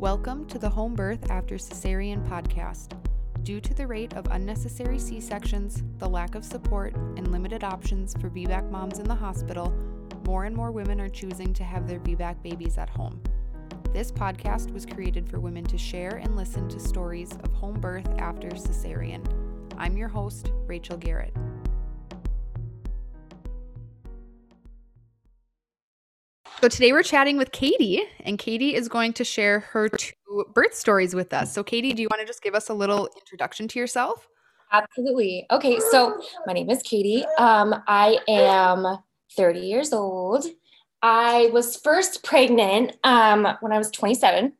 Welcome to the Home Birth After Cesarean podcast. Due to the rate of unnecessary C sections, the lack of support, and limited options for VBAC moms in the hospital, more and more women are choosing to have their VBAC babies at home. This podcast was created for women to share and listen to stories of home birth after cesarean. I'm your host, Rachel Garrett. So today we're chatting with Katie, and Katie is going to share her two birth stories with us. So, Katie, do you want to just give us a little introduction to yourself? Absolutely. Okay, so my name is Katie. Um, I am 30 years old. I was first pregnant um, when I was 27,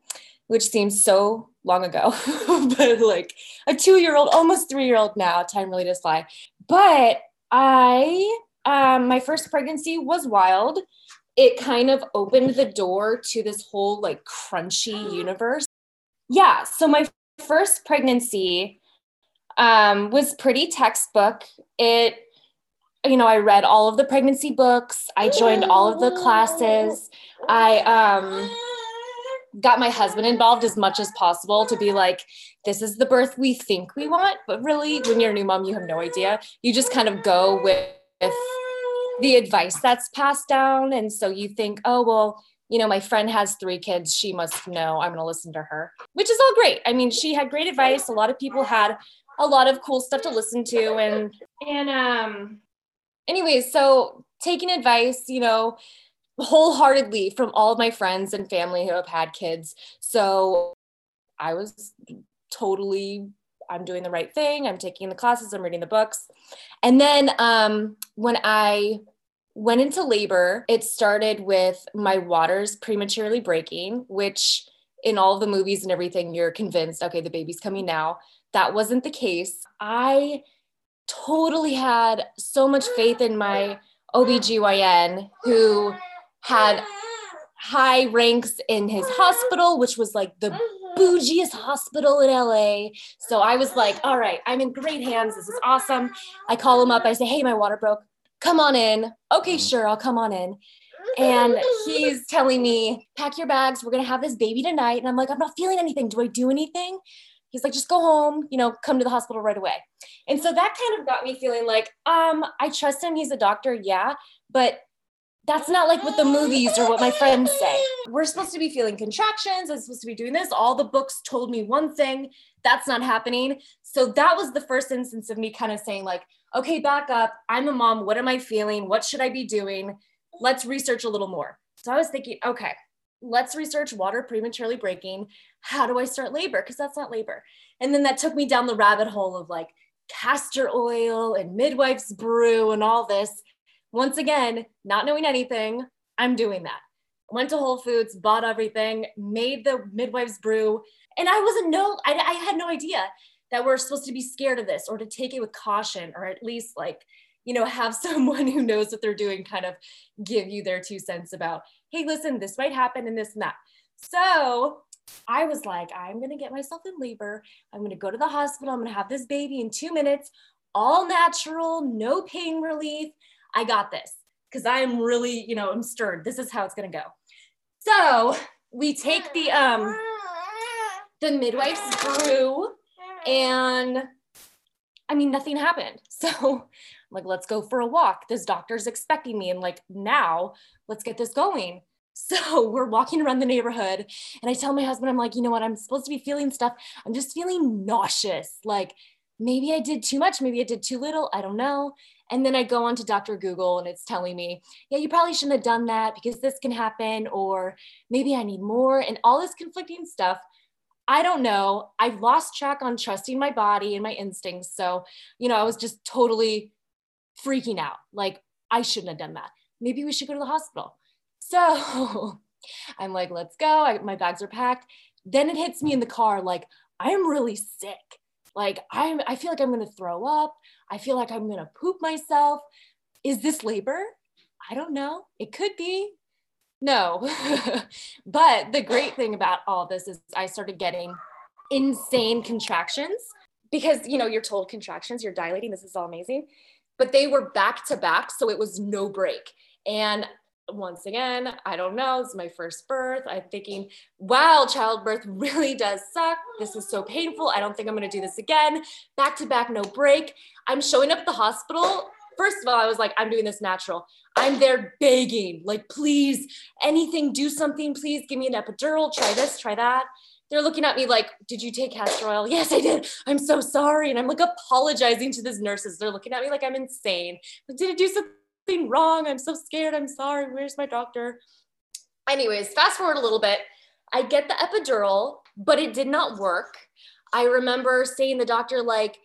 which seems so long ago, but like a two year old, almost three year old now. Time really does fly. But I, um, my first pregnancy was wild it kind of opened the door to this whole like crunchy universe. Yeah. So my first pregnancy um, was pretty textbook. It, you know, I read all of the pregnancy books. I joined all of the classes. I um, got my husband involved as much as possible to be like, this is the birth we think we want. But really, when you're a new mom, you have no idea. You just kind of go with the advice that's passed down. And so you think, oh, well, you know, my friend has three kids. She must know I'm going to listen to her, which is all great. I mean, she had great advice. A lot of people had a lot of cool stuff to listen to. And, and, um, anyways, so taking advice, you know, wholeheartedly from all of my friends and family who have had kids. So I was totally I'm doing the right thing. I'm taking the classes, I'm reading the books. And then um, when I went into labor, it started with my waters prematurely breaking, which in all the movies and everything, you're convinced, okay, the baby's coming now. That wasn't the case. I totally had so much faith in my OBGYN who had high ranks in his hospital, which was like the bougiest hospital in LA. So I was like, all right, I'm in great hands. This is awesome. I call him up. I say, hey, my water broke. Come on in. Okay, sure, I'll come on in. And he's telling me, pack your bags. We're going to have this baby tonight. And I'm like, I'm not feeling anything. Do I do anything? He's like, just go home, you know, come to the hospital right away. And so that kind of got me feeling like, um, I trust him. He's a doctor. Yeah. But that's not like what the movies or what my friends say. We're supposed to be feeling contractions. I'm supposed to be doing this. All the books told me one thing. That's not happening. So that was the first instance of me kind of saying, like, okay, back up. I'm a mom. What am I feeling? What should I be doing? Let's research a little more. So I was thinking, okay, let's research water prematurely breaking. How do I start labor? Because that's not labor. And then that took me down the rabbit hole of like castor oil and midwife's brew and all this once again, not knowing anything, I'm doing that. Went to Whole Foods, bought everything, made the midwife's brew, and I wasn't no, I, I had no idea that we're supposed to be scared of this or to take it with caution or at least like you know have someone who knows what they're doing kind of give you their two cents about hey listen this might happen and this and that. So i was like i'm going to get myself in labor. I'm going to go to the hospital. I'm going to have this baby in two minutes all natural no pain relief I got this because I'm really, you know, I'm stirred. This is how it's gonna go. So we take the um the midwife's brew and I mean nothing happened. So I'm like, let's go for a walk. This doctor's expecting me. And like now, let's get this going. So we're walking around the neighborhood and I tell my husband, I'm like, you know what? I'm supposed to be feeling stuff. I'm just feeling nauseous. Like maybe I did too much, maybe I did too little. I don't know. And then I go on to Dr. Google and it's telling me, yeah, you probably shouldn't have done that because this can happen, or maybe I need more, and all this conflicting stuff. I don't know. I've lost track on trusting my body and my instincts. So, you know, I was just totally freaking out. Like, I shouldn't have done that. Maybe we should go to the hospital. So I'm like, let's go. I, my bags are packed. Then it hits me in the car like, I'm really sick. Like I'm I feel like I'm going to throw up. I feel like I'm going to poop myself. Is this labor? I don't know. It could be. No. but the great thing about all this is I started getting insane contractions because you know you're told contractions, you're dilating, this is all amazing. But they were back to back, so it was no break. And once again, I don't know. It's my first birth. I'm thinking, wow, childbirth really does suck. This is so painful. I don't think I'm going to do this again. Back to back, no break. I'm showing up at the hospital. First of all, I was like, I'm doing this natural. I'm there begging, like, please, anything, do something. Please give me an epidural. Try this, try that. They're looking at me like, Did you take castor oil? Yes, I did. I'm so sorry. And I'm like apologizing to these nurses. They're looking at me like I'm insane. Like, did I do something? Something wrong. I'm so scared. I'm sorry. Where's my doctor? Anyways, fast forward a little bit. I get the epidural, but it did not work. I remember saying the doctor, like,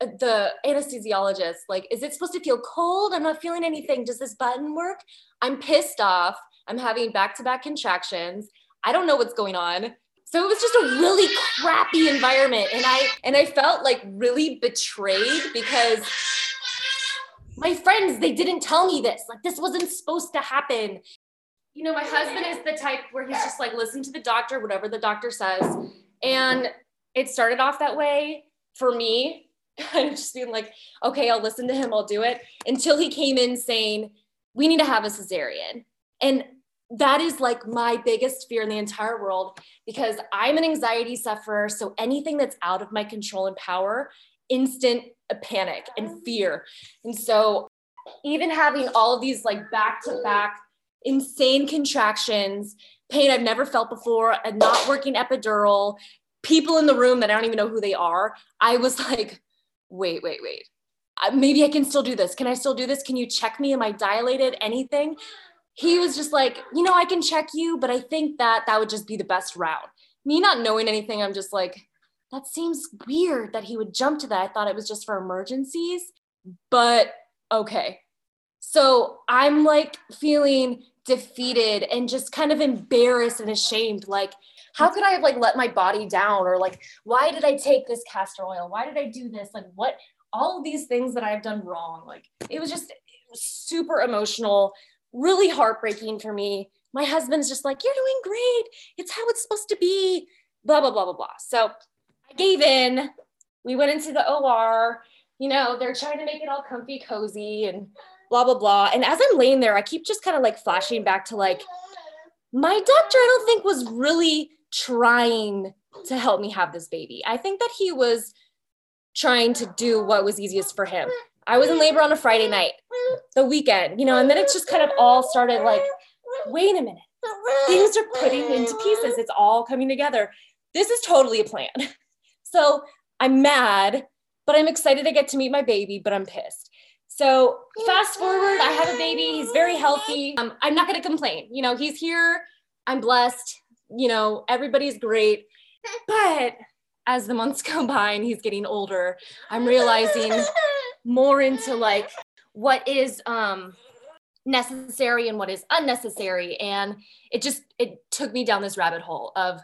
the anesthesiologist, like, is it supposed to feel cold? I'm not feeling anything. Does this button work? I'm pissed off. I'm having back to back contractions. I don't know what's going on. So it was just a really crappy environment. And I and I felt like really betrayed because my friends, they didn't tell me this. Like, this wasn't supposed to happen. You know, my husband is the type where he's just like, listen to the doctor, whatever the doctor says. And it started off that way for me. I'm just being like, okay, I'll listen to him, I'll do it until he came in saying, we need to have a cesarean. And that is like my biggest fear in the entire world because I'm an anxiety sufferer. So anything that's out of my control and power, instant panic and oh. fear. And so even having all of these like back to back insane contractions, pain I've never felt before, a not working epidural, people in the room that I don't even know who they are, I was like, wait, wait, wait. Maybe I can still do this. Can I still do this? Can you check me? Am I dilated? Anything? He was just like, you know, I can check you, but I think that that would just be the best route. Me not knowing anything, I'm just like, that seems weird that he would jump to that. I thought it was just for emergencies, but okay. So I'm like feeling defeated and just kind of embarrassed and ashamed. Like, how could I have like let my body down? Or like, why did I take this castor oil? Why did I do this? Like, what? All of these things that I've done wrong. Like, it was just super emotional, really heartbreaking for me. My husband's just like, You're doing great. It's how it's supposed to be. Blah, blah, blah, blah, blah. So I gave in. We went into the OR. You know, they're trying to make it all comfy, cozy, and blah, blah, blah. And as I'm laying there, I keep just kind of like flashing back to like, my doctor, I don't think was really trying to help me have this baby. I think that he was trying to do what was easiest for him. I was in labor on a Friday night, the weekend, you know, and then it just kind of all started like, wait a minute, things are putting into pieces. It's all coming together. This is totally a plan. So I'm mad, but I'm excited to get to meet my baby, but I'm pissed. So fast forward, I have a baby. He's very healthy. Um, I'm not going to complain. You know, he's here. I'm blessed. You know, everybody's great. But as the months go by and he's getting older, I'm realizing more into like what is um necessary and what is unnecessary and it just it took me down this rabbit hole of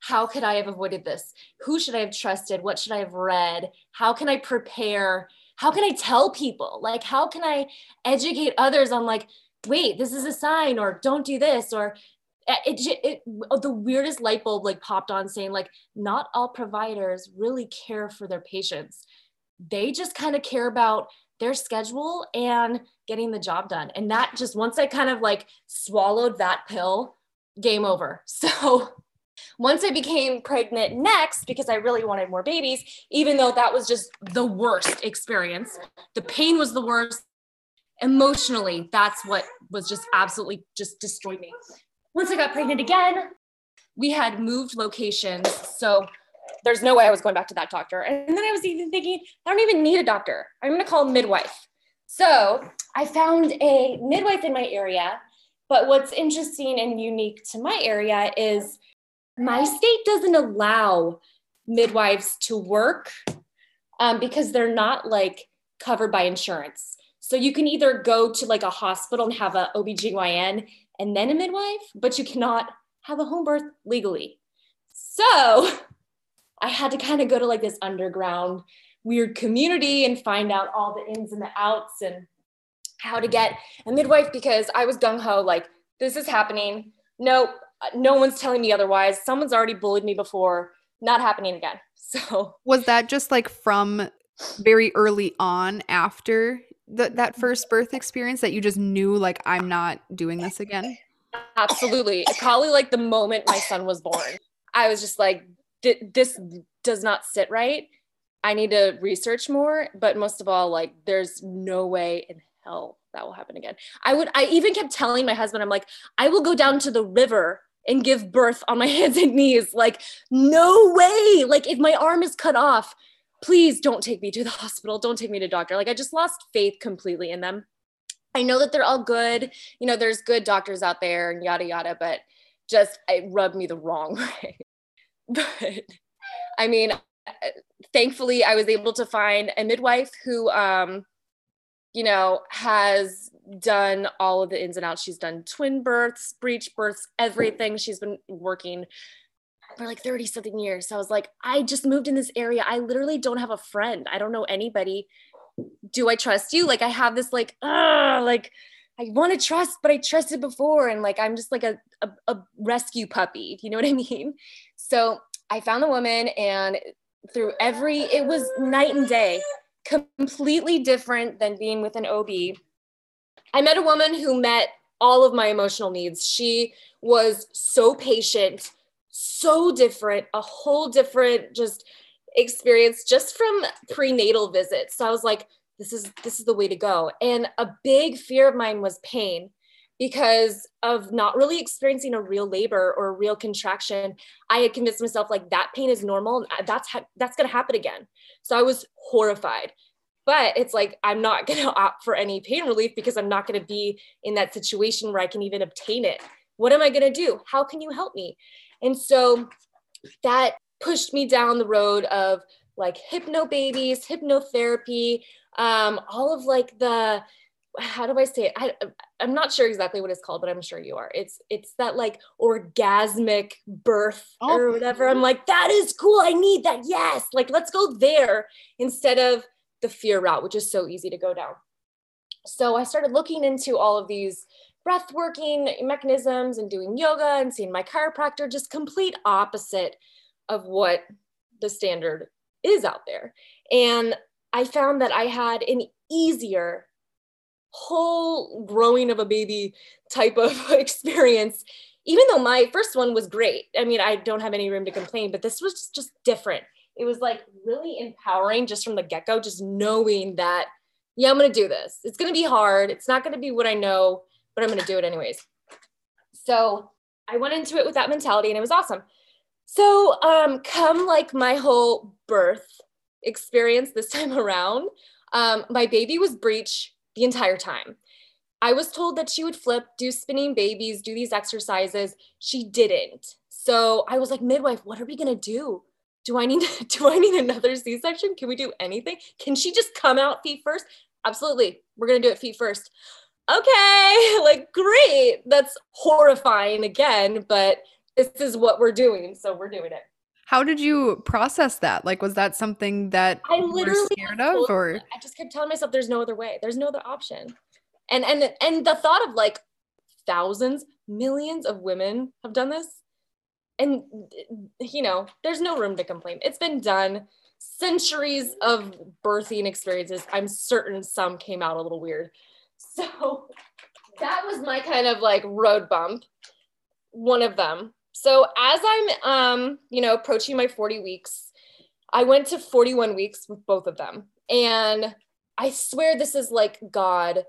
how could I have avoided this? Who should I have trusted? What should I have read? How can I prepare? How can I tell people? Like, how can I educate others on, like, wait, this is a sign, or don't do this, or eh, it, it, it the weirdest light bulb like popped on saying, like, not all providers really care for their patients. They just kind of care about their schedule and getting the job done. And that just once I kind of like swallowed that pill, game over. So once I became pregnant next, because I really wanted more babies, even though that was just the worst experience, the pain was the worst. Emotionally, that's what was just absolutely just destroyed me. Once I got pregnant again, we had moved locations. So there's no way I was going back to that doctor. And then I was even thinking, I don't even need a doctor. I'm going to call a midwife. So I found a midwife in my area. But what's interesting and unique to my area is my state doesn't allow midwives to work um, because they're not like covered by insurance. So you can either go to like a hospital and have a OBGYN and then a midwife, but you cannot have a home birth legally. So I had to kind of go to like this underground weird community and find out all the ins and the outs and how to get a midwife because I was gung ho, like, this is happening. Nope, no one's telling me otherwise. Someone's already bullied me before. Not happening again. So was that just like from very early on after the, that first birth experience that you just knew like I'm not doing this again? Absolutely. Probably like the moment my son was born. I was just like this does not sit right. I need to research more, but most of all like there's no way in hell that will happen again. I would I even kept telling my husband I'm like I will go down to the river and give birth on my hands and knees. Like no way. Like if my arm is cut off, please don't take me to the hospital. Don't take me to doctor. Like I just lost faith completely in them. I know that they're all good. You know, there's good doctors out there and yada yada, but just it rubbed me the wrong way. but I mean, thankfully, I was able to find a midwife who, um, you know, has done all of the ins and outs. She's done twin births, breech births, everything. She's been working for like 30 something years. So I was like, I just moved in this area. I literally don't have a friend. I don't know anybody. Do I trust you? Like I have this like, ah, like I want to trust, but I trusted before. And like, I'm just like a, a, a rescue puppy. You know what I mean? So I found the woman and through every, it was night and day, completely different than being with an OB. I met a woman who met all of my emotional needs. She was so patient, so different, a whole different just experience just from prenatal visits. So I was like, this is this is the way to go. And a big fear of mine was pain because of not really experiencing a real labor or a real contraction. I had convinced myself like that pain is normal that's ha- that's going to happen again. So I was horrified. But it's like I'm not going to opt for any pain relief because I'm not going to be in that situation where I can even obtain it. What am I going to do? How can you help me? And so that pushed me down the road of like Hypnobabies, hypnotherapy, um, all of like the how do I say it? I, I'm not sure exactly what it's called, but I'm sure you are. It's it's that like orgasmic birth oh. or whatever. I'm like, that is cool. I need that. Yes, like let's go there instead of the fear route, which is so easy to go down. So I started looking into all of these breath working mechanisms and doing yoga and seeing my chiropractor, just complete opposite of what the standard is out there. And I found that I had an easier whole growing of a baby type of experience even though my first one was great i mean i don't have any room to complain but this was just, just different it was like really empowering just from the get-go just knowing that yeah i'm going to do this. It's going to be hard. It's not going to be what i know but i'm going to do it anyways. So i went into it with that mentality and it was awesome. So um come like my whole birth experience this time around um my baby was breech the entire time. I was told that she would flip do spinning babies do these exercises. She didn't. So i was like midwife what are we going to do do I need do I need another C-section? Can we do anything? Can she just come out feet first? Absolutely. We're gonna do it feet first. Okay, like great. That's horrifying again, but this is what we're doing, so we're doing it. How did you process that? Like, was that something that I literally scared of, or I just kept telling myself, "There's no other way. There's no other option." And and and the thought of like thousands, millions of women have done this and you know there's no room to complain. It's been done. Centuries of birthing experiences i'm certain some came out a little weird. So that was my kind of like road bump one of them. So as i'm um you know approaching my 40 weeks i went to 41 weeks with both of them. And i swear this is like god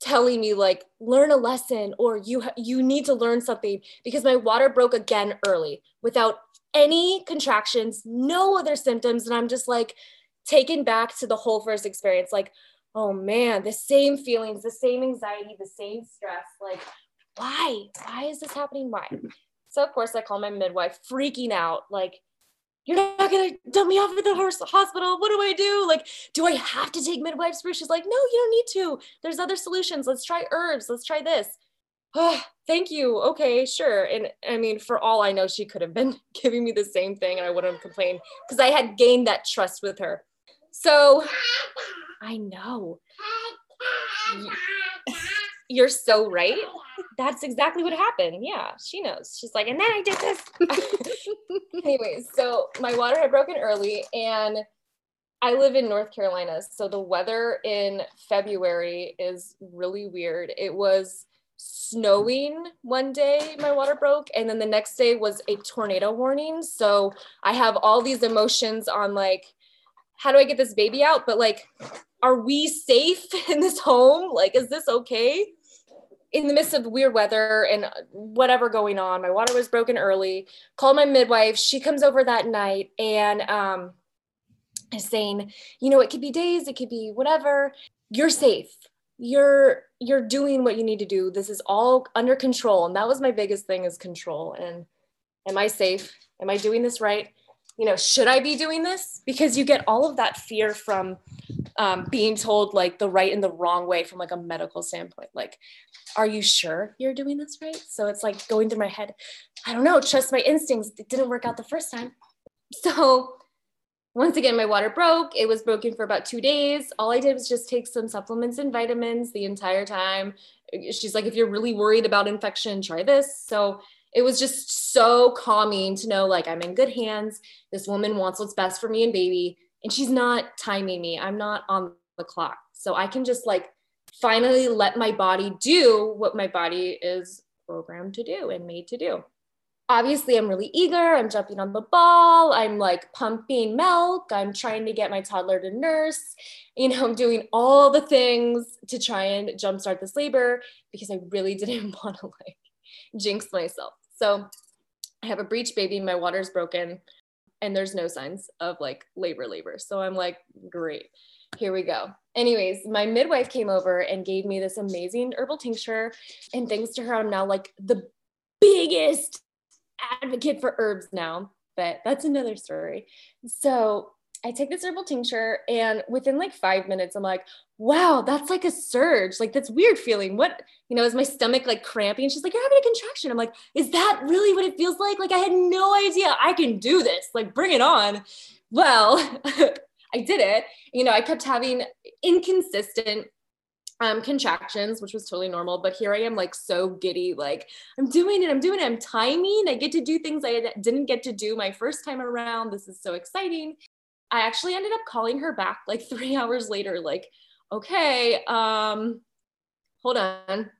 telling me like learn a lesson or you ha- you need to learn something because my water broke again early without any contractions no other symptoms and i'm just like taken back to the whole first experience. Like oh man the same feelings the same anxiety the same stress like why? Why is this happening? Why? So of course i call my midwife freaking out like you're not gonna dump me off at the horse hospital. What do I do? Like, do I have to take midwives first? She's like, no, you don't need to. There's other solutions. Let's try herbs. Let's try this. Oh, thank you. Okay, sure. And I mean, for all I know, she could have been giving me the same thing and I wouldn't have complained because I had gained that trust with her. So I know. You're so right. That's exactly what happened. Yeah, she knows. She's like, and then I did this. Anyways, so my water had broken early, and I live in North Carolina, so the weather in February is really weird. It was snowing one day, my water broke, and then the next day was a tornado warning. So I have all these emotions on like, how do I get this baby out? But like, are we safe in this home? Like, is this okay? In the midst of weird weather and whatever going on, my water was broken early. Called my midwife. She comes over that night and um, is saying, you know, it could be days, it could be whatever. You're safe. You're you're doing what you need to do. This is all under control. And that was my biggest thing is control. And am I safe? Am I doing this right? You know, should I be doing this? Because you get all of that fear from um, being told like the right and the wrong way from like a medical standpoint. Like, are you sure you're doing this right? So it's like going through my head. I don't know. Trust my instincts. It didn't work out the first time. So once again, my water broke. It was broken for about two days. All I did was just take some supplements and vitamins the entire time. She's like, if you're really worried about infection, try this. So it was just so calming to know like I'm in good hands. This woman wants what's best for me and baby, and she's not timing me. I'm not on the clock. So I can just like finally let my body do what my body is programmed to do and made to do obviously I'm really eager. I'm jumping on the ball. I'm like pumping milk. I'm trying to get my toddler to nurse. You know, I'm doing all the things to try and jumpstart this labor because I really didn't want to like jinx myself. So I have a breech baby. My water's broken and there's no signs of like labor labor. So I'm like, great. Here we go. Anyways, my midwife came over and gave me this amazing herbal tincture. And thanks to her, I'm now like the biggest advocate for herbs now, but that's another story. So I take this herbal tincture, and within like five minutes, I'm like, wow, that's like a surge. Like, that's weird feeling. What, you know, is my stomach like cramping? she's like, you're having a contraction. I'm like, is that really what it feels like? Like, I had no idea I can do this. Like, bring it on. Well, I did it. You know, I kept having inconsistent um, contractions, which was totally normal. But here I am, like so giddy, like I'm doing it, I'm doing it, I'm timing. I get to do things I didn't get to do my first time around. This is so exciting. I actually ended up calling her back like three hours later, like, okay, um, hold on.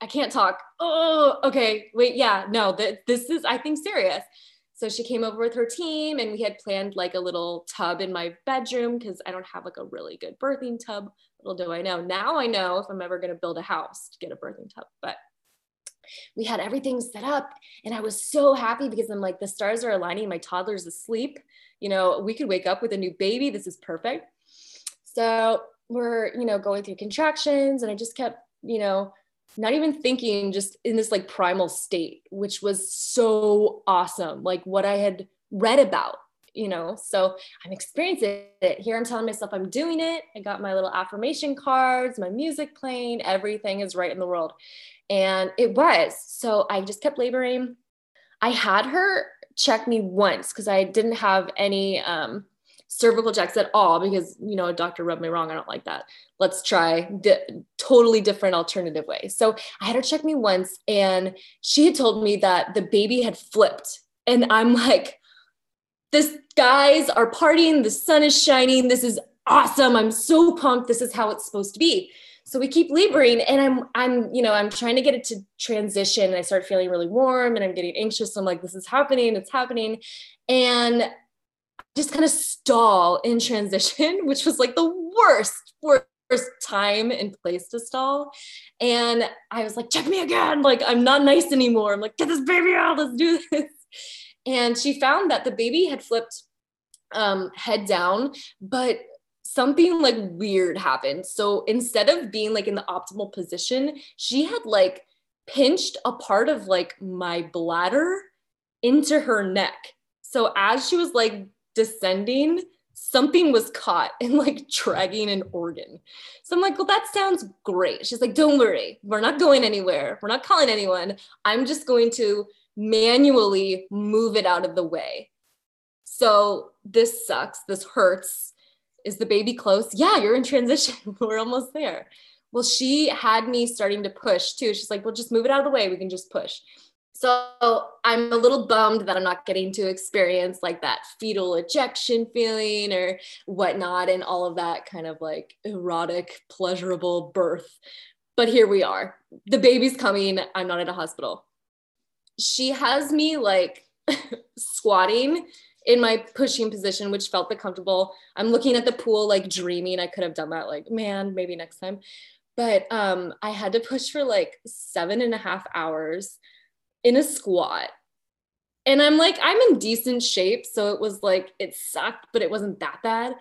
I can't talk. Oh, okay. Wait, yeah, no, th- this is, I think, serious. So she came over with her team and we had planned like a little tub in my bedroom because I don't have like a really good birthing tub little do I know. Now I know if I'm ever going to build a house to get a birthing tub, but we had everything set up and I was so happy because I'm like, the stars are aligning. My toddler's asleep. You know, we could wake up with a new baby. This is perfect. So we're, you know, going through contractions and I just kept, you know, not even thinking, just in this like primal state, which was so awesome. Like what I had read about you know so i'm experiencing it. Here i'm telling myself i'm doing it. I got my little affirmation cards my music playing everything is right in the world. And it was. So i just kept laboring. I had her check me once because i didn't have any um, cervical checks at all because you know a doctor rubbed me wrong. I don't like that. Let's try di- totally different alternative way. So i had her check me once and she had told me that the baby had flipped and i'm like this guys are partying, the sun is shining. This is awesome. I'm so pumped. This is how it's supposed to be. So we keep laboring and I'm I'm you know I'm trying to get it to transition and I start feeling really warm and I'm getting anxious. I'm like this is happening, it's happening and just kind of stall in transition, which was like the worst worst time and place to stall. And I was like check me again. Like I'm not nice anymore. I'm like get this baby out. Let's do this. And she found that the baby had flipped um, head down, but something like weird happened. So instead of being like in the optimal position, she had like pinched a part of like my bladder into her neck. So as she was like descending, something was caught and like dragging an organ. So I'm like, well, that sounds great. She's like, don't worry, we're not going anywhere. We're not calling anyone. I'm just going to manually move it out of the way. So this sucks. This hurts. Is the baby close? Yeah, you're in transition. We're almost there. Well, she had me starting to push too. She's like, well, just move it out of the way. We can just push. So I'm a little bummed that I'm not getting to experience like that fetal ejection feeling or whatnot and all of that kind of like erotic, pleasurable birth. But here we are. The baby's coming. I'm not at a hospital. She has me like squatting in my pushing position, which felt the comfortable. I'm looking at the pool, like dreaming. I could have done that, like, man, maybe next time. But um, I had to push for like seven and a half hours in a squat. And I'm like, I'm in decent shape. So it was like, it sucked, but it wasn't that bad.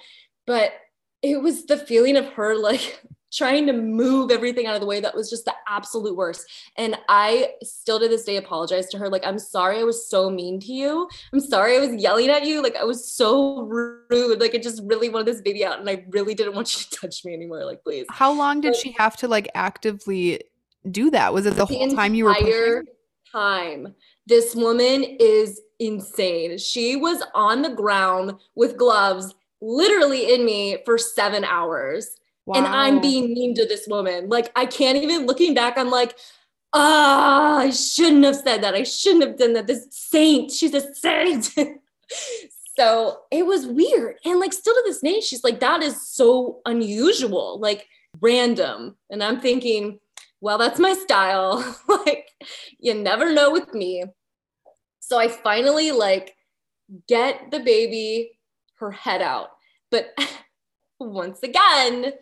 But it was the feeling of her like trying to move everything out of the way that was just the absolute worst. And i still to this day apologize to her like i'm sorry i was so mean to you. I'm sorry i was yelling at you. Like i was so rude. Like i just really wanted this baby out and i really didn't want you to touch me anymore. Like please. How long did but, she have to like actively do that? Was it the, the whole time you were pushing? time. This woman is insane. She was on the ground with gloves literally in me for seven hours Wow. And I'm being mean to this woman. Like, I can't even, looking back, I'm like, ah, oh, I shouldn't have said that. I shouldn't have done that. This saint, she's a saint. so it was weird. And like, still to this day, she's like, that is so unusual, like random. And I'm thinking, well, that's my style. like, you never know with me. So I finally like get the baby, her head out. But once again,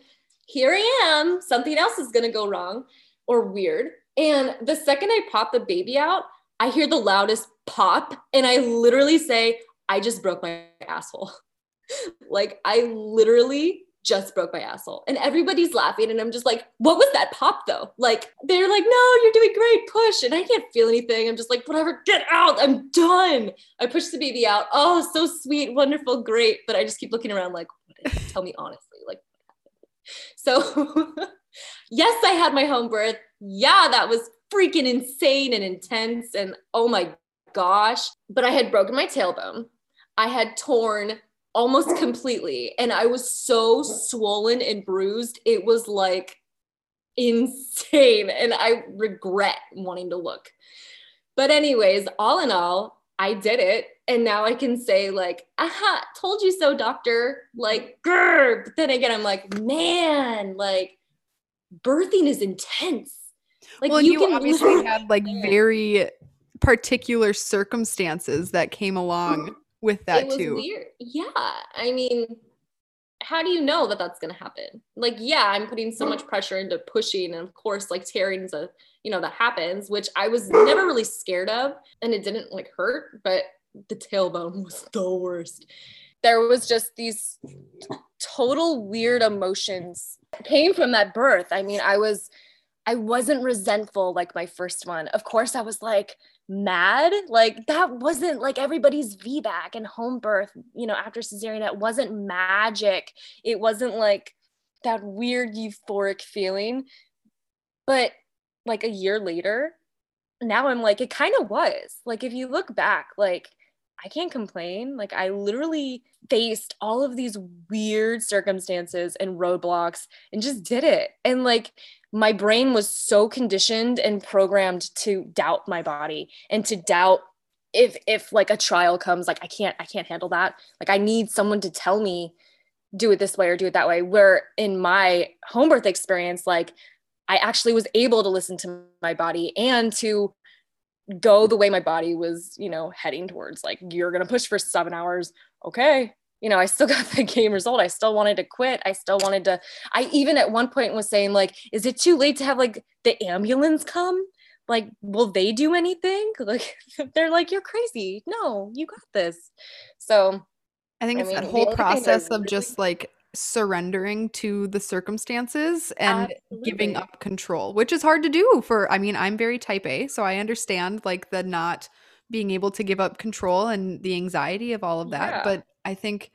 here I am, something else is going to go wrong or weird. And the second I pop the baby out, I hear the loudest pop and I literally say, I just broke my asshole. like I literally just broke my asshole. And everybody's laughing. And I'm just like, what was that pop though? Like, they're like, no, you're doing great, push. And I can't feel anything. I'm just like, whatever, get out. I'm done. I push the baby out. Oh, so sweet, wonderful, great. But I just keep looking around like, tell me honestly. So, yes, I had my home birth. Yeah, that was freaking insane and intense. And oh my gosh. But I had broken my tailbone. I had torn almost completely. And I was so swollen and bruised. It was like insane. And I regret wanting to look. But, anyways, all in all, I did it and now I can say like, aha, told you so, doctor. Like, grr. But then again, I'm like, man, like birthing is intense. Like well, you, you obviously had like very particular circumstances that came along mm-hmm. with that too. Weird. Yeah. I mean, how do you know that that's going to happen? Like, yeah, I'm putting so much pressure into pushing, and of course, like tearing is a, you know, that happens, which I was never really scared of, and it didn't like hurt, but the tailbone was the worst. There was just these total weird emotions came from that birth. I mean, I was I wasn't resentful like my first one. Of course, I was like mad. Like that wasn't like everybody's VBAC and home birth, you know, after cesarean. It wasn't magic. It wasn't like that weird euphoric feeling. But like a year later, now I'm like, it kind of was. Like if you look back, like I can't complain. Like I literally faced all of these weird circumstances and roadblocks and just did it. And like my brain was so conditioned and programmed to doubt my body and to doubt if if like a trial comes like I can't I can't handle that. Like I need someone to tell me do it this way or do it that way. Where in my home birth experience like I actually was able to listen to my body and to go the way my body was, you know, heading towards. Like, you're going to push for seven hours. Okay. You know, I still got the game result. I still wanted to quit. I still wanted to. I even at one point was saying, like, is it too late to have like the ambulance come? Like, will they do anything? Like, they're like, you're crazy. No, you got this. So I think it's I mean, that whole process of just like surrendering to the circumstances and Absolutely. giving up control, which is hard to do for I mean, I'm very type A, so I understand like the not being able to give up control and the anxiety of all of that, yeah. but I think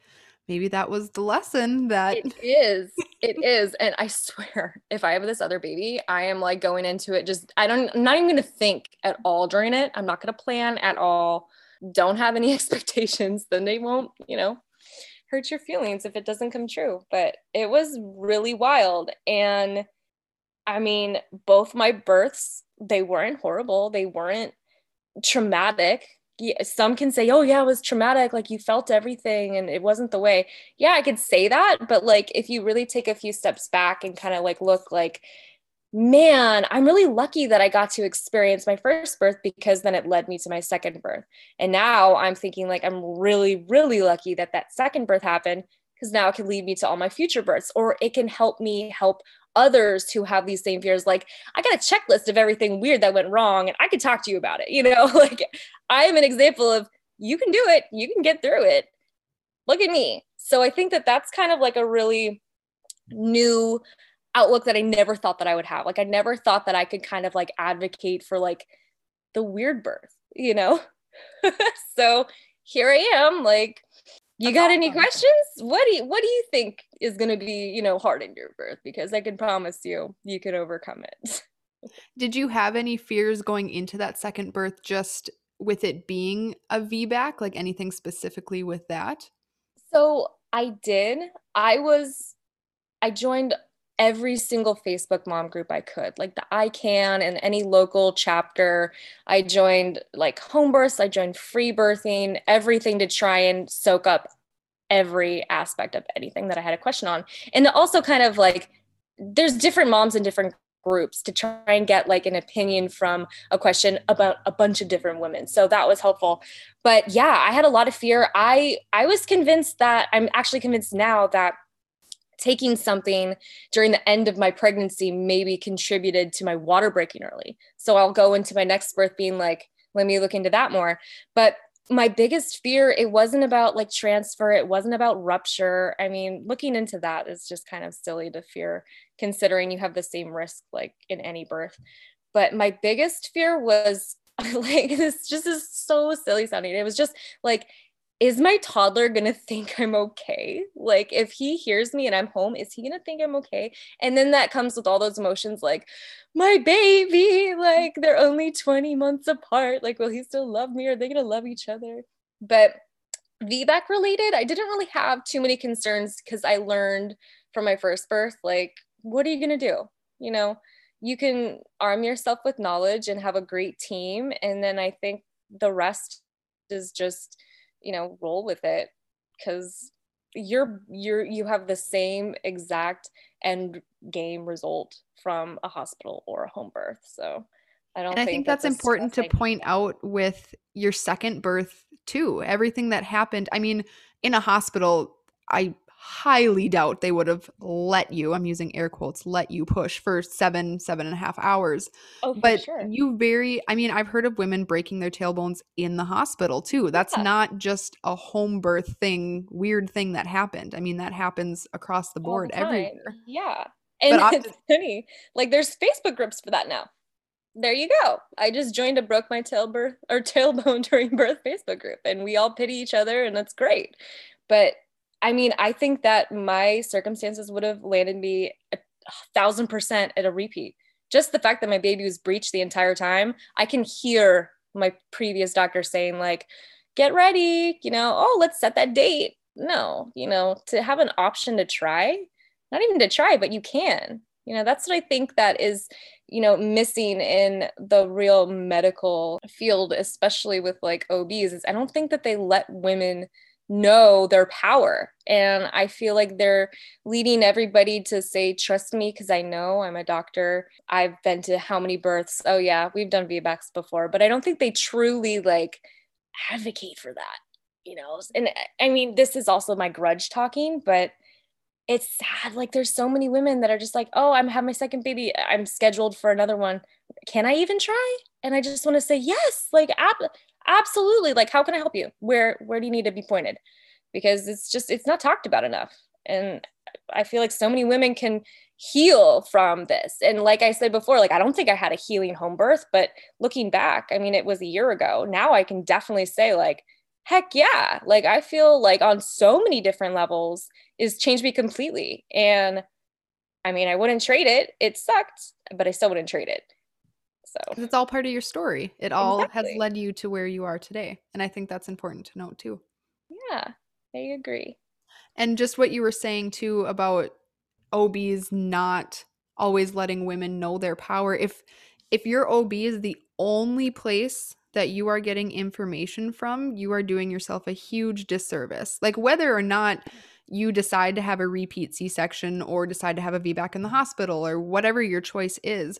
maybe that was the lesson that it is it is and i swear if i have this other baby i am like going into it just i don't i'm not even going to think at all during it i'm not going to plan at all don't have any expectations then they won't you know hurt your feelings if it doesn't come true. But it was really wild. And I mean, both my births, they weren't horrible. They weren't traumatic some can say, oh, yeah, it was traumatic. Like you felt everything and it wasn't the way. Yeah, I could say that. But like, if you really take a few steps back and kind of like look like, man, I'm really lucky that I got to experience my first birth because then it led me to my second birth. And now I'm thinking like, I'm really, really lucky that that second birth happened because now it can lead me to all my future births or it can help me help others who have these same fears like i got a checklist of everything weird that went wrong and i could talk to you about it you know? Like i am an example of you can do it. You can get through it. Look at me. So i think that that's kind of like a really new outlook that i never thought that i would have. Like i never thought that i could kind of like advocate for like the weird birth you know? So here i am like you got any questions? What do you what do you think is going to be, you know, hard in your birth because I can promise you you can overcome it. Did you have any fears going into that second birth just with it being a VBAC, like anything specifically with that? So, I did. I was I joined every single Facebook mom group I could, like the ICAN and any local chapter. I joined like home births, I joined free birthing, everything to try and soak up every aspect of anything that I had a question on. And also kind of like there's different moms in different groups to try and get like an opinion from a question about a bunch of different women so that was helpful but yeah i had a lot of fear i i was convinced that i'm actually convinced now that taking something during the end of my pregnancy maybe contributed to my water breaking early. So I'll go into my next birth being like, let me look into that more. But my biggest fear, it wasn't about like transfer, it wasn't about rupture. I mean, looking into that is just kind of silly to fear, considering you have the same risk like in any birth. But my biggest fear was like this just is so silly sounding. It was just like is my toddler gonna think I'm okay? Like, if he hears me and I'm home, is he gonna think I'm okay? And then that comes with all those emotions like, my baby, like, they're only 20 months apart. Like, will he still love me? Are they gonna love each other? But VBAC related, I didn't really have too many concerns because I learned from my first birth, like, what are you gonna do? You know, you can arm yourself with knowledge and have a great team. And then I think the rest is just, you know roll with it because you're you're you have the same exact end game result from a hospital or a home birth. So i don't and i think, think that's important to point out with your second birth too everything that happened. I mean in a hospital i highly doubt they would have let you i'm using air quotes let you push for seven seven and a half hours oh, but sure. you very i mean i've heard of women breaking their tailbones in the hospital too that's yeah. not just a home birth thing weird thing that happened i mean that happens across the board the everywhere yeah and but it's funny like there's facebook groups for that now there you go. I just joined a broke my tail birth or tailbone during birth Facebook group and we all pity each other and that's great. But I mean, I think that my circumstances would have landed me a thousand percent at a repeat. Just the fact that my baby was breached the entire time, I can hear my previous doctor saying, like, get ready, you know, oh, let's set that date. No, you know, to have an option to try, not even to try, but you can. You know, that's what I think that is, you know, missing in the real medical field, especially with like OBs, is I don't think that they let women know their power. And I feel like they're leading everybody to say, trust me, because I know I'm a doctor. I've been to how many births? Oh, yeah, we've done VBACs before, but I don't think they truly like advocate for that, you know? And I mean, this is also my grudge talking, but it's sad. Like there's so many women that are just like, oh, I'm having my second baby. I'm scheduled for another one. Can I even try? And I just want to say yes. Like, ab- absolutely. Like how can i help you? Where where do you need to be pointed? Because it's just it's not talked about enough. And i feel like so many women can heal from this. And like i said before like i don't think i had a healing home birth but looking back i mean it was a year ago. Now i can definitely say like heck yeah. Like i feel like on so many different levels is changed me completely. And i mean i wouldn't trade it. It sucked but i still wouldn't trade it so it's all part of your story. It all exactly. has led you to where you are today. And I think that's important to note too. Yeah, I agree. And just what you were saying too about OBs not always letting women know their power. If if your OB is the only place that you are getting information from, you are doing yourself a huge disservice. Like whether or not you decide to have a repeat C section or decide to have a VBAC in the hospital or whatever your choice is,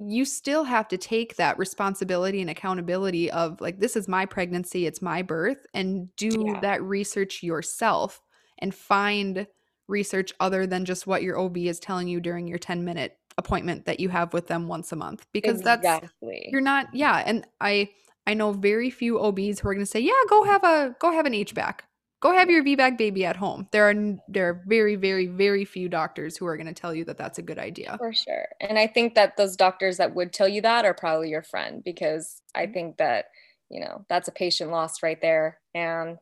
you still have to take that responsibility and accountability of like, this is my pregnancy, it's my birth, and do yeah. that research yourself and find research other than just what your OB is telling you during your 10 minute appointment that you have with them once a month because exactly. that's you're not yeah and i i know very few obs who are going to say yeah go have a go have an hbac go have your VBAC baby at home. There are there are very very very few doctors who are going to tell you that that's a good idea. For sure. And I think that those doctors that would tell you that are probably your friend because I mm-hmm. think that, you know, that's a patient loss right there and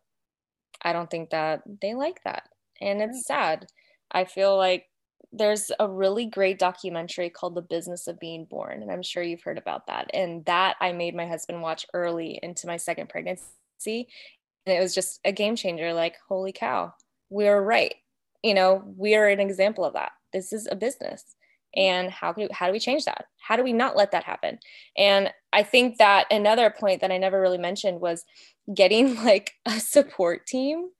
I don't think that they like that. And it's sad. I feel like there's a really great documentary called The Business of Being Born and I'm sure you've heard about that. And that I made my husband watch early into my second pregnancy it was just a game changer like holy cow we're right. You know we're an example of that. This is a business. And how do how do we change that? How do we not let that happen? And i think that another point that i never really mentioned was getting like a support team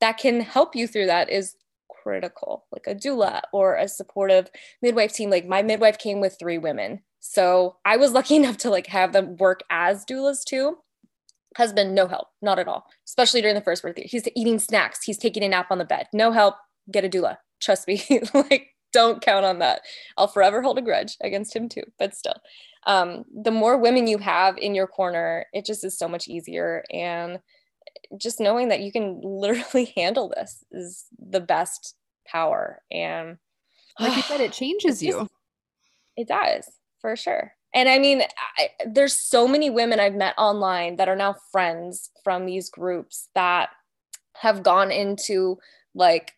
that can help you through that is critical like a doula or a supportive midwife team. Like my midwife came with three women. So i was lucky enough to like have them work as doulas too Husband, no help, not at all, especially during the first birthday. He's eating snacks, he's taking a nap on the bed. No help, get a doula. Trust me, like, don't count on that. I'll forever hold a grudge against him too, but still. Um, the more women you have in your corner, it just is so much easier. And just knowing that you can literally handle this is the best power. And like you said, it changes you. It does for sure. And I mean, I, there's so many women I've met online that are now friends from these groups that have gone into like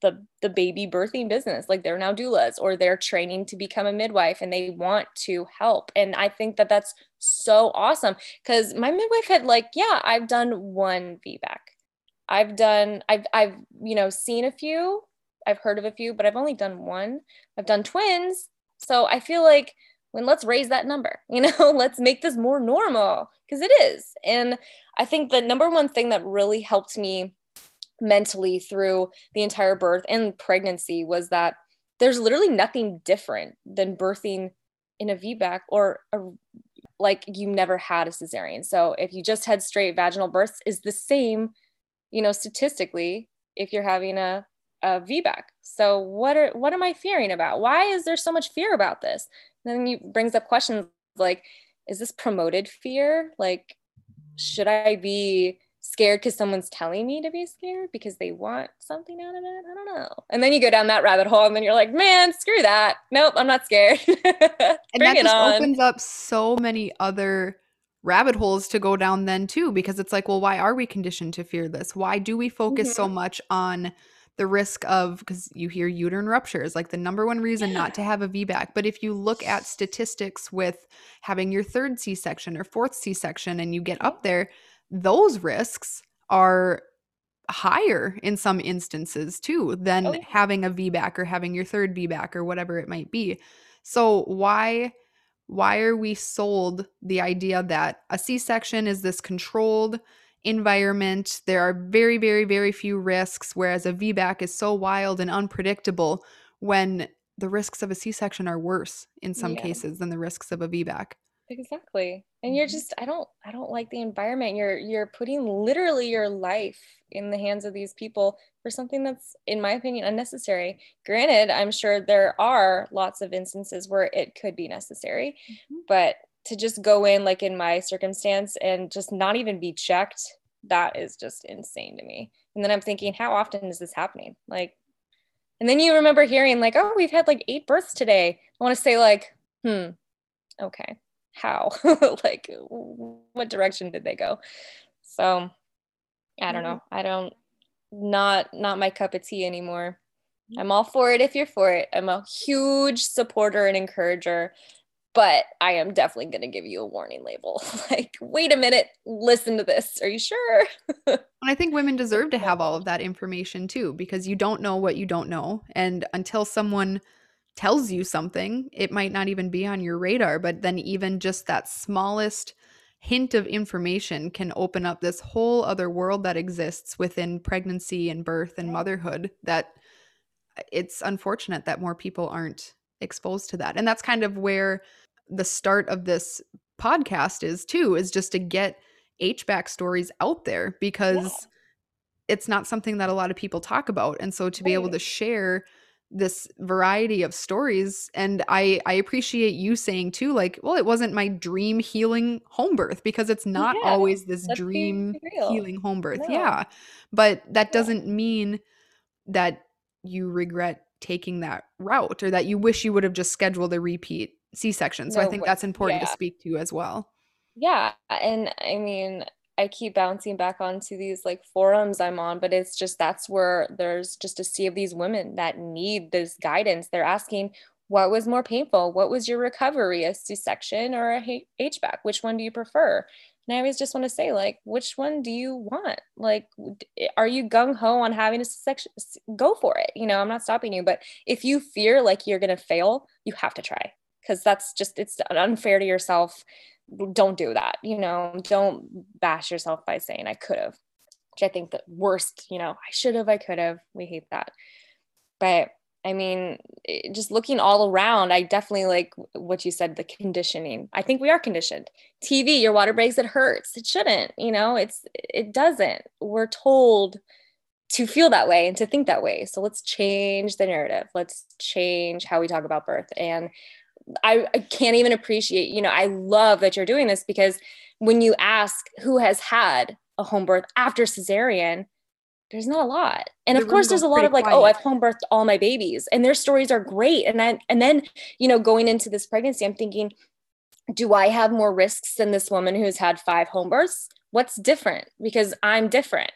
the the baby birthing business like they're now doulas or they're training to become a midwife and they want to help. And i think that that's so awesome because my midwife had like yeah i've done one VBAC. I've done i've i've you know seen a few i've heard of a few but i've only done one. I've done twins. So i feel like when let's raise that number you know let's make this more normal because it is and i think the number one thing that really helped me mentally through the entire birth and pregnancy was that there's literally nothing different than birthing in a VBAC or a, like you never had a cesarean. So if you just had straight vaginal births is the same, you know, statistically if you're having a a VBAC. So what are what am I fearing about? Why is there so much fear about this? Then you brings up questions like is this promoted fear? Like should i be scared because someone's telling me to be scared because they want something out of it? I don't know. And then you go down that rabbit hole and then you're like man screw that. Nope i'm not scared. And that just on. opens up so many other rabbit holes to go down then too because it's like well why are we conditioned to fear this? Why do we focus mm-hmm. so much on the risk of because you hear uterine ruptures like the number one reason not to have a VBAC. But if you look at statistics with having your third C section or fourth C section and you get up there, those risks are higher in some instances too than oh. having a VBAC or having your third VBAC or whatever it might be. So why why are we sold the idea that a C-section is this controlled environment. There are very, very, very few risks, whereas a VBAC is so wild and unpredictable when the risks of a C section are worse in some yeah. cases than the risks of a VBAC. Exactly. And you're mm-hmm. just I don't I don't like the environment. You're you're putting literally your life in the hands of these people for something that's in my opinion unnecessary. Granted, I'm sure there are lots of instances where it could be necessary, mm-hmm. but to just go in like in my circumstance and just not even be checked that is just insane to me. And then i'm thinking how often is this happening? Like and then you remember hearing like oh we've had like eight births today. I want to say like hmm okay how? Like what direction did they go? So i don't know. I don't not not my cup of tea anymore. I'm all for it if you're for it. I'm a huge supporter and encourager but I am definitely going to give you a warning label. like, wait a minute, listen to this. Are you sure? and I think women deserve to have all of that information too, because you don't know what you don't know. And until someone tells you something, it might not even be on your radar. But then, even just that smallest hint of information can open up this whole other world that exists within pregnancy and birth and motherhood that uh, it's unfortunate that more people aren't exposed to that. And that's kind of where the start of this podcast is too, is just to get HBAC stories out there because yeah. it's not something that a lot of people talk about. And so to be able to share this variety of stories and i i appreciate you saying too like well it wasn't my dream healing home birth because it's not yeah, always this dream healing home birth no. yeah but that doesn't mean that you regret taking that route or that you wish you would have just scheduled a repeat c-section so no, i think that's important yeah. to speak to as well yeah and i mean I keep bouncing back onto these like forums I'm on, but it's just that's where there's just a sea of these women that need this guidance. They're asking, what was more painful? What was your recovery, a C section or a HBAC? Which one do you prefer? And I always just want to say, like, which one do you want? Like, are you gung ho on having a section? Go for it. You know, I'm not stopping you, but if you fear like you're going to fail, you have to try because that's just, it's unfair to yourself. Don't do that you know don't bash yourself by saying i could have which i think the worst you know i should have i could have we hate that. But i mean just looking all around i definitely like what you said the conditioning. I think we are conditioned. Tv your water breaks it hurts. It shouldn't you know it's it doesn't. We're told to feel that way and to think that way. So let's change the narrative. Let's change how we talk about birth. And I, I can't even appreciate, you know, I love that you're doing this because when you ask who has had a home birth after cesarean, there's not a lot. And of course, there's a lot of like, oh, quiet. oh, I've home birthed all my babies, and their stories are great. And then, and then, you know, going into this pregnancy, I'm thinking, do I have more risks than this woman who's had five home births? What's different? Because I'm different.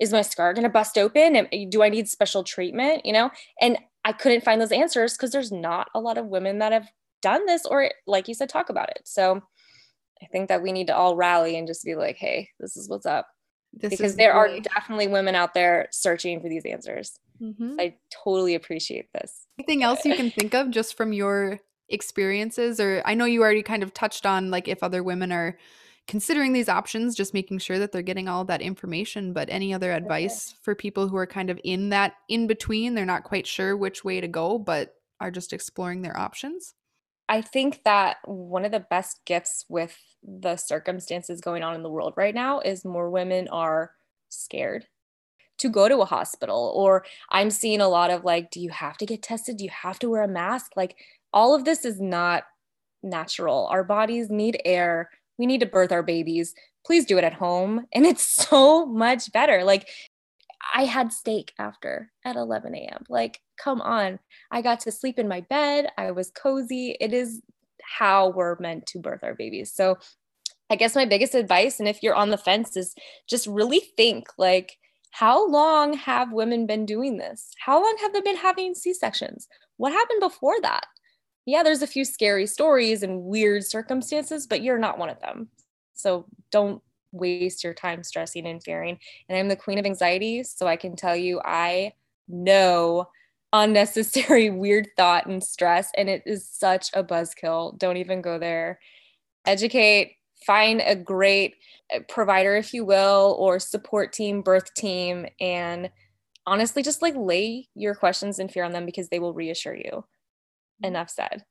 Is my scar going to bust open? Do I need special treatment? You know, and I couldn't find those answers because there's not a lot of women that have done this or like you said talk about it. So i think that we need to all rally and just be like hey this is what's up. This because there really... are definitely women out there searching for these answers. Mm-hmm. i totally appreciate this. Anything else you can think of just from your experiences? Or i know you already kind of touched on like if other women are considering these options just making sure that they're getting all that information. But any other advice for people who are kind of in that in between? They're not quite sure which way to go but are just exploring their options I think that one of the best gifts with the circumstances going on in the world right now is more women are scared to go to a hospital or i'm seeing a lot of like do you have to get tested? Do you have to wear a mask? Like all of this is not natural. Our bodies need air. We need to birth our babies. Please do it at home. And it's so much better. Like I had steak after at 11 a.m. Like, come on. I got to sleep in my bed. I was cozy. It is how we're meant to birth our babies. So, I guess my biggest advice, and if you're on the fence, is just really think like, how long have women been doing this? How long have they been having C sections? What happened before that? Yeah, there's a few scary stories and weird circumstances, but you're not one of them. So don't waste your time stressing and fearing. And I'm the queen of anxiety. So I can tell you, I know unnecessary weird thought and stress. And it is such a buzzkill. Don't even go there. Educate, find a great uh, provider, if you will, or support team, birth team, and honestly, just like lay your questions and fear on them because they will reassure you. Mm-hmm. Enough said.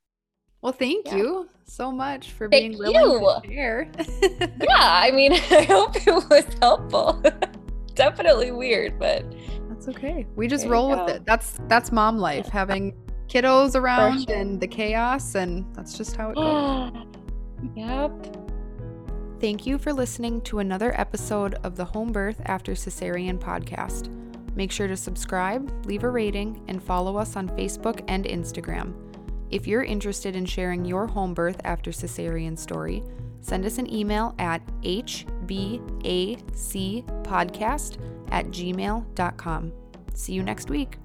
Well, thank yeah. you so much for thank being willing you. to share. yeah, I mean, I hope it was helpful. Definitely weird, but that's okay. We just roll with it. That's that's mom life, having kiddos around sure. and the chaos, and that's just how it goes. yep. Thank you for listening to another episode of the Home Birth After Cesarean podcast. Make sure to subscribe, leave a rating, and follow us on Facebook and Instagram. If you're interested in sharing your home birth after cesarean story, send us an email at hbacpodcast at gmail.com. See you next week.